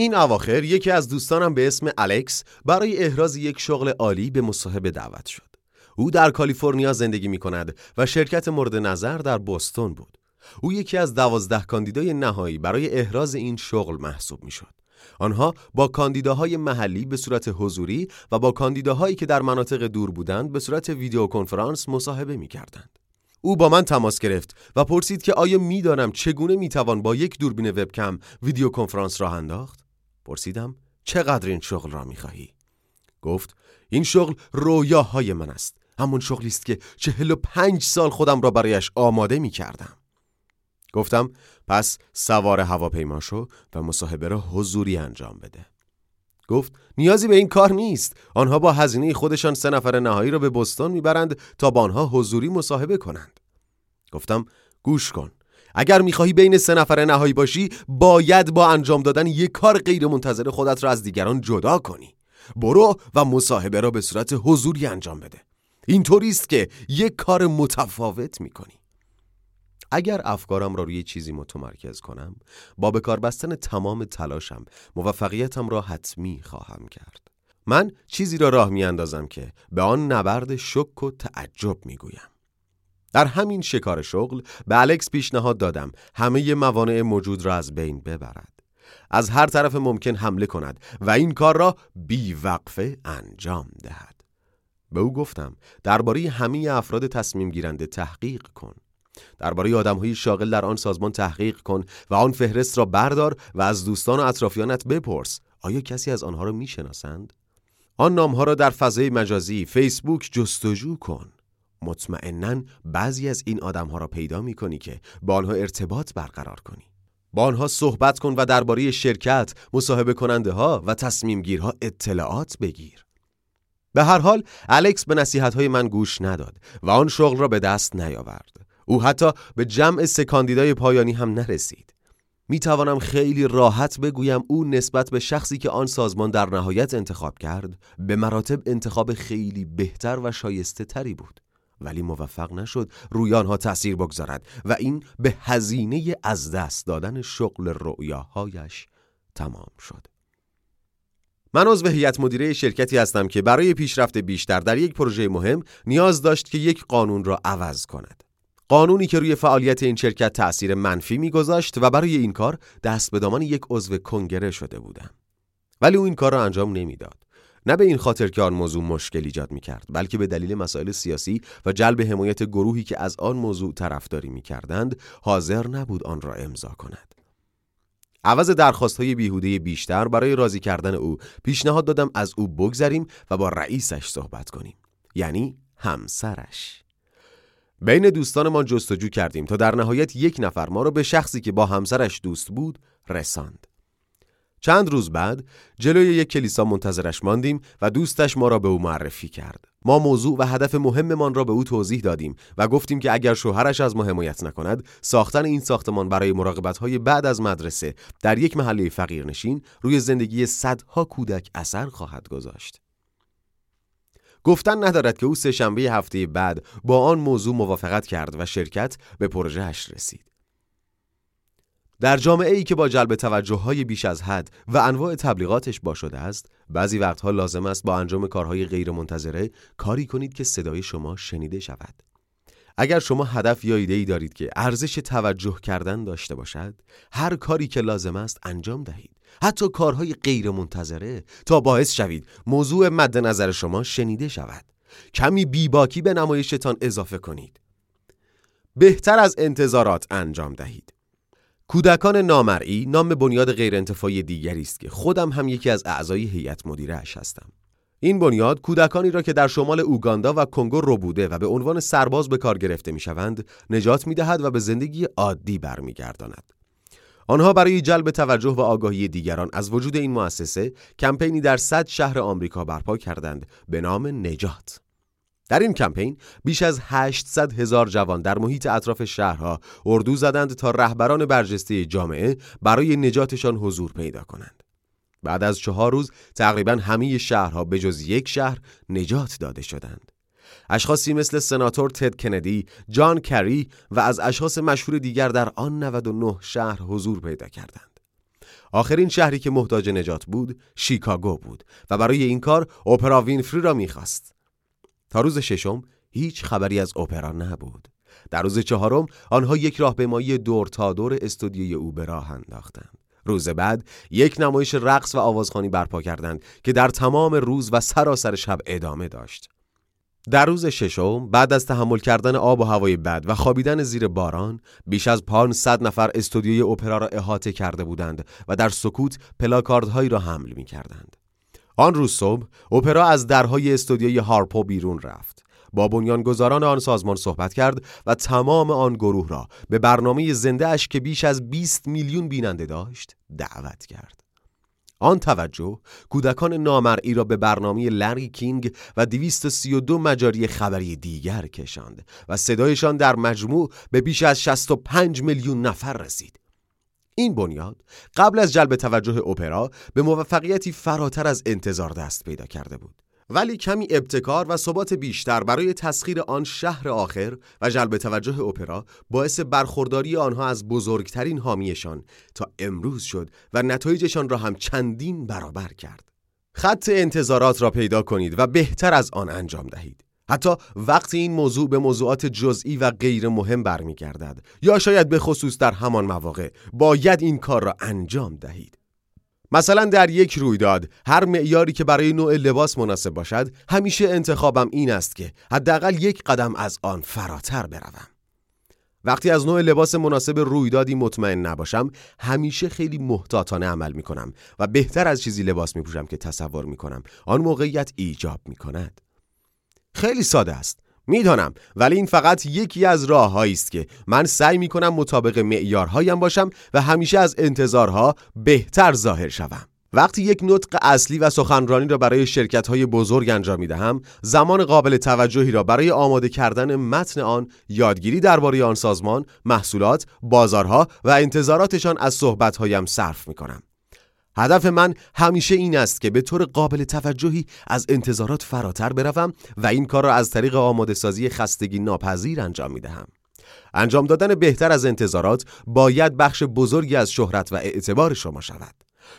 این اواخر یکی از دوستانم به اسم الکس برای احراز یک شغل عالی به مصاحبه دعوت شد. او در کالیفرنیا زندگی می کند و شرکت مورد نظر در بوستون بود. او یکی از دوازده کاندیدای نهایی برای احراز این شغل محسوب می شد. آنها با کاندیداهای محلی به صورت حضوری و با کاندیداهایی که در مناطق دور بودند به صورت ویدیو کنفرانس مصاحبه می کردند. او با من تماس گرفت و پرسید که آیا می‌دانم چگونه می‌توان با یک دوربین وبکم ویدیو کنفرانس راه انداخت؟ پرسیدم چقدر این شغل را می‌خواهی؟ گفت این شغل رویاهای من است همون شغلی است که چهل و پنج سال خودم را برایش آماده می کردم. گفتم پس سوار هواپیما شو و مصاحبه را حضوری انجام بده. گفت نیازی به این کار نیست آنها با هزینه خودشان سه نفر نهایی را به بستان می‌برند تا با آنها حضوری مصاحبه کنند گفتم گوش کن اگر می‌خواهی بین سه نفر نهایی باشی باید با انجام دادن یک کار غیر منتظر خودت را از دیگران جدا کنی. برو و مصاحبه را به صورت حضوری انجام بده. اینطوری است که یک کار متفاوت می‌کنی. اگر افکارم را روی چیزی متمرکز کنم با به کار بستن تمام تلاشم موفقیتم را حتمی خواهم کرد. من چیزی را راه می اندازم که به آن نبرد شک و تعجب می گویم. در همین شکار شغل به الکس پیشنهاد دادم همه موانع موجود را از بین ببرد. از هر طرف ممکن حمله کند و این کار را بی وقفه انجام دهد. به او گفتم درباره همه افراد تصمیم گیرنده تحقیق کن. درباره آدمهای شاغل در آن سازمان تحقیق کن و آن فهرست را بردار و از دوستان و اطرافیانت بپرس. آیا کسی از آنها را می‌شناسند؟ آن نامها را در فضای مجازی فیسبوک جستجو کن. مطمئنا بعضی از این آدمها را پیدا می کنی که با آنها ارتباط برقرار کنی با آنها صحبت کن و درباره شرکت، مصاحبه کننده ها و تصمیم گیرها اطلاعات بگیر. به هر حال الکس به نصیحت های من گوش نداد و آن شغل را به دست نیاورد. او حتی به جمع سه کاندیدای پایانی هم نرسید. می توانم خیلی راحت بگویم او نسبت به شخصی که آن سازمان در نهایت انتخاب کرد به مراتب انتخاب خیلی بهتر و شایسته تری بود. ولی موفق نشد روی آنها تأثیر بگذارد و این به هزینه از دست دادن شغل رؤیاهایش تمام شد. من عضو هیئت مدیره شرکتی هستم که برای پیشرفت بیشتر در یک پروژه مهم نیاز داشت که یک قانون را عوض کند. قانونی که روی فعالیت این شرکت تأثیر منفی میگذاشت و برای این کار دست به دامان یک عضو کنگره شده بودم. ولی او این کار را انجام نمی‌داد. نه به این خاطر که آن موضوع مشکل ایجاد می کرد بلکه به دلیل مسائل سیاسی و جلب حمایت گروهی که از آن موضوع طرفداری می کردند حاضر نبود آن را امضا کند. عوض درخواست های بیهوده بیشتر برای راضی کردن او پیشنهاد دادم از او بگذریم و با رئیسش صحبت کنیم یعنی همسرش. بین دوستانمان جستجو کردیم تا در نهایت یک نفر ما را به شخصی که با همسرش دوست بود رساند. چند روز بعد جلوی یک کلیسا منتظرش ماندیم و دوستش ما را به او معرفی کرد. ما موضوع و هدف مهممان را به او توضیح دادیم و گفتیم که اگر شوهرش از ما حمایت نکند، ساختن این ساختمان برای های بعد از مدرسه در یک محله فقیرنشین روی زندگی صدها کودک اثر خواهد گذاشت. گفتن ندارد که او سه شنبه هفته بعد با آن موضوع موافقت کرد و شرکت به پروژهش رسید. در جامعه ای که با جلب توجه های بیش از حد و انواع تبلیغاتش با شده است بعضی وقتها لازم است با انجام کارهای غیر منتظره کاری کنید که صدای شما شنیده شود. اگر شما هدف یا ایده ای دارید که ارزش توجه کردن داشته باشد هر کاری که لازم است انجام دهید. حتی کارهای غیر منتظره تا باعث شوید موضوع مد نظر شما شنیده شود. کمی بیباکی به نمایشتان اضافه کنید. بهتر از انتظارات انجام دهید. کودکان نامرئی نام بنیاد غیرانتفاعی دیگری است که خودم هم یکی از اعضای هیئت مدیره اش هستم. این بنیاد کودکانی را که در شمال اوگاندا و کنگو رو بوده و به عنوان سرباز به کار گرفته می شوند نجات می دهد و به زندگی عادی برمیگرداند. آنها برای جلب توجه و آگاهی دیگران از وجود این مؤسسه کمپینی در صد شهر آمریکا برپا کردند به نام نجات. در این کمپین بیش از 800 هزار جوان در محیط اطراف شهرها اردو زدند تا رهبران برجسته جامعه برای نجاتشان حضور پیدا کنند. بعد از چهار روز تقریبا همه شهرها به جز یک شهر نجات داده شدند. اشخاصی مثل سناتور تد کندی، جان کری و از اشخاص مشهور دیگر در آن 99 شهر حضور پیدا کردند. آخرین شهری که محتاج نجات بود شیکاگو بود و برای این کار اپرا وینفری را می‌خواست. تا روز ششم هیچ خبری از اپرا نبود. در روز چهارم آنها یک راهپیمایی دور تا دور استودیوی او به راه انداختند. روز بعد یک نمایش رقص و آوازخانی برپا کردند که در تمام روز و سراسر شب ادامه داشت. در روز ششم بعد از تحمل کردن آب و هوای بد و خوابیدن زیر باران بیش از 500 نفر استودیوی اپرا را احاطه کرده بودند و در سکوت پلاکاردهایی را حمل می کردند. آن روز صبح اپرا از درهای استودیوی هارپو بیرون رفت. با بنیانگذاران آن سازمان صحبت کرد و تمام آن گروه را به برنامه زنده اش که بیش از 20 میلیون بیننده داشت دعوت کرد. آن توجه کودکان نامرئی را به برنامه لری کینگ و 232 مجاری خبری دیگر کشاند و صدایشان در مجموع به بیش از 65 میلیون نفر رسید. این بنیاد قبل از جلب توجه اپرا به موفقیتی فراتر از انتظار دست پیدا کرده بود. ولی کمی ابتکار و ثبات بیشتر برای تسخیر آن شهر آخر و جلب توجه اپرا باعث برخورداری آنها از بزرگترین حامیشان تا امروز شد و نتایجشان را هم چندین برابر کرد. خط انتظارات را پیدا کنید و بهتر از آن انجام دهید. حتی وقتی این موضوع به موضوعات جزئی و غیر مهم برمیگردد یا شاید به خصوص در همان مواقع باید این کار را انجام دهید. مثلا در یک رویداد هر معیاری که برای نوع لباس مناسب باشد همیشه انتخابم این است که حداقل یک قدم از آن فراتر بروم. وقتی از نوع لباس مناسب رویدادی مطمئن نباشم همیشه خیلی محتاطانه عمل می کنم و بهتر از چیزی لباس می پوشم که تصور می کنم آن موقعیت ایجاب می کند خیلی ساده است می‌دانم ولی این فقط یکی از راههایی است که من سعی می کنم مطابق معیارهایم باشم و همیشه از انتظارها بهتر ظاهر شوم. وقتی یک نطق اصلی و سخنرانی را برای شرکت های بزرگ انجام می دهم، زمان قابل توجهی را برای آماده کردن متن آن، یادگیری درباره آن سازمان، محصولات، بازارها و انتظاراتشان از صحبتهایم صرف می کنم. هدف من همیشه این است که به طور قابل توجهی از انتظارات فراتر بروم و این کار را از طریق آماده سازی خستگی ناپذیر انجام می دهم. انجام دادن بهتر از انتظارات باید بخش بزرگی از شهرت و اعتبار شما شود.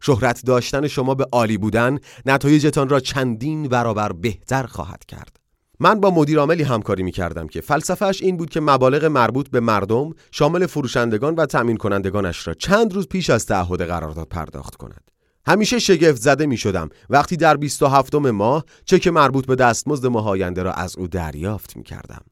شهرت داشتن شما به عالی بودن نتایجتان را چندین برابر بهتر خواهد کرد. من با مدیر عاملی همکاری می کردم که فلسفهش این بود که مبالغ مربوط به مردم شامل فروشندگان و تأمین کنندگانش را چند روز پیش از تعهد قرارداد پرداخت کند. همیشه شگفت زده می شدم وقتی در 27 ماه چک مربوط به دستمزد ماه آینده را از او دریافت می کردم.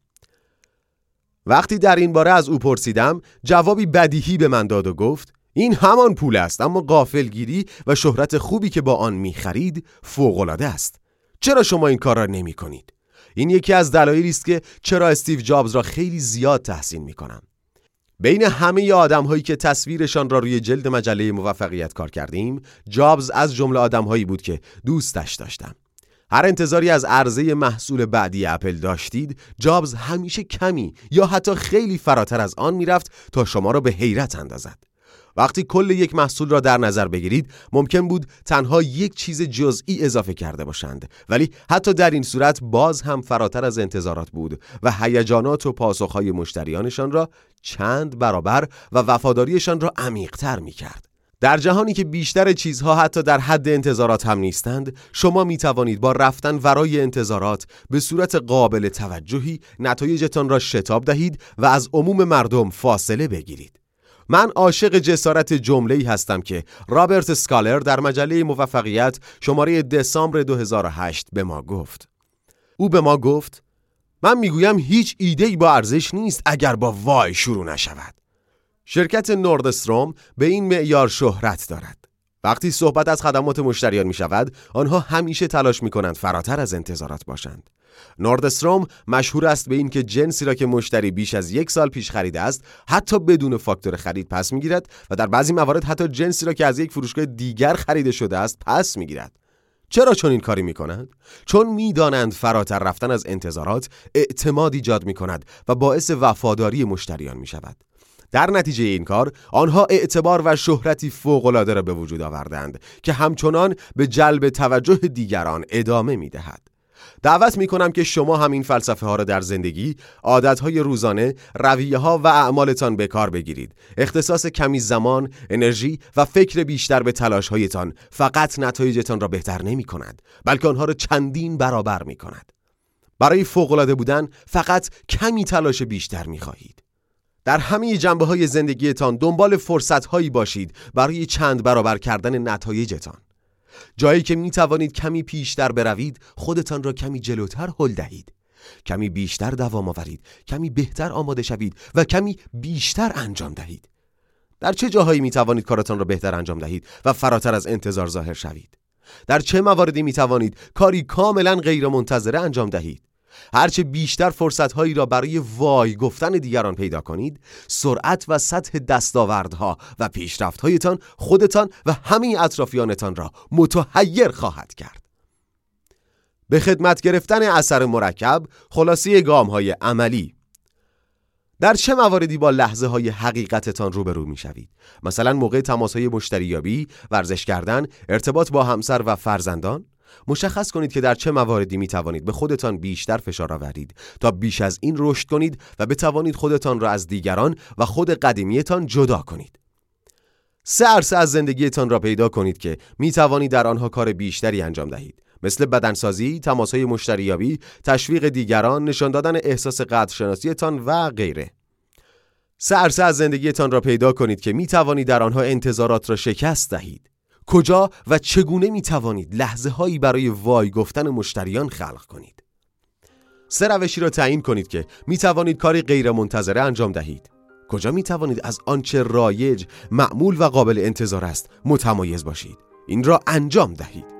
وقتی در این باره از او پرسیدم جوابی بدیهی به من داد و گفت این همان پول است اما قافلگیری و شهرت خوبی که با آن می خرید فوقالعاده است چرا شما این کار را نمی کنید؟ این یکی از دلایلی است که چرا استیو جابز را خیلی زیاد تحسین می کنم. بین همه آدم هایی که تصویرشان را روی جلد مجله موفقیت کار کردیم جابز از جمله آدم هایی بود که دوستش داشتم هر انتظاری از عرضه محصول بعدی اپل داشتید جابز همیشه کمی یا حتی خیلی فراتر از آن می‌رفت تا شما را به حیرت اندازد وقتی کل یک محصول را در نظر بگیرید ممکن بود تنها یک چیز جزئی اضافه کرده باشند ولی حتی در این صورت باز هم فراتر از انتظارات بود و هیجانات و پاسخهای مشتریانشان را چند برابر و وفاداریشان را عمیقتر می کرد. در جهانی که بیشتر چیزها حتی در حد انتظارات هم نیستند شما می توانید با رفتن ورای انتظارات به صورت قابل توجهی نتایجتان را شتاب دهید و از عموم مردم فاصله بگیرید من عاشق جسارت جمله ای هستم که رابرت سکالر در مجله موفقیت شماره دسامبر 2008 به ما گفت. او به ما گفت من می‌گویم هیچ ایده ای با ارزش نیست اگر با وای شروع نشود. شرکت نوردستروم به این معیار شهرت دارد. وقتی صحبت از خدمات مشتریان می شود، آنها همیشه تلاش می کنند فراتر از انتظارات باشند. نوردستروم مشهور است به اینکه جنسی را که مشتری بیش از یک سال پیش خریده است حتی بدون فاکتور خرید پس می‌گیرد و در بعضی موارد حتی جنسی را که از یک فروشگاه دیگر خریده شده است پس می‌گیرد چرا چون این کاری می کند؟ چون می‌دانند فراتر رفتن از انتظارات اعتماد ایجاد می کند و باعث وفاداری مشتریان می شود. در نتیجه این کار آنها اعتبار و شهرتی فوق‌العاده را به وجود آوردند که همچنان به جلب توجه دیگران ادامه می دهد. دعوت می کنم که شما هم این فلسفه ها را در زندگی، عادت های روزانه، رویه ها و اعمالتان به کار بگیرید. اختصاص کمی زمان، انرژی و فکر بیشتر به تلاش هایتان فقط نتایجتان را بهتر نمی کند، بلکه آنها را چندین برابر می کند. برای فوق بودن فقط کمی تلاش بیشتر می خواهید. در همه جنبه های زندگیتان دنبال فرصت هایی باشید برای چند برابر کردن نتایجتان. جایی که می توانید کمی پیشتر بروید خودتان را کمی جلوتر هل دهید. کمی بیشتر دوام آورید کمی بهتر آماده شوید و کمی بیشتر انجام دهید. در چه جاهایی می توانید کارتان را بهتر انجام دهید و فراتر از انتظار ظاهر شوید؟ در چه مواردی می توانید کاری کاملا غیر منتظره انجام دهید؟ هرچه بیشتر فرصتهایی را برای وای گفتن دیگران پیدا کنید سرعت و سطح دستاوردها و پیشرفتهایتان خودتان و همه اطرافیانتان را متحیر خواهد کرد به خدمت گرفتن اثر مرکب خلاصی گام های عملی در چه مواردی با لحظه های حقیقتتان روبرو می شوید؟ مثلا موقع تماس های مشتریابی، ورزش کردن، ارتباط با همسر و فرزندان؟ مشخص کنید که در چه مواردی می توانید به خودتان بیشتر فشار آورید تا بیش از این رشد کنید و بتوانید خودتان را از دیگران و خود قدیمیتان جدا کنید. سه عرصه از زندگیتان را پیدا کنید که می توانید در آنها کار بیشتری انجام دهید. مثل بدنسازی، تماسهای مشتریابی، تشویق دیگران، نشان دادن احساس قدرشناسیتان و غیره. سه عرصه از زندگیتان را پیدا کنید که می توانید در آنها انتظارات را شکست دهید. کجا و چگونه می توانید لحظه هایی برای وای گفتن مشتریان خلق کنید؟ سه روشی را تعیین کنید که می توانید کاری غیر منتظره انجام دهید. کجا می توانید از آنچه رایج، معمول و قابل انتظار است متمایز باشید؟ این را انجام دهید.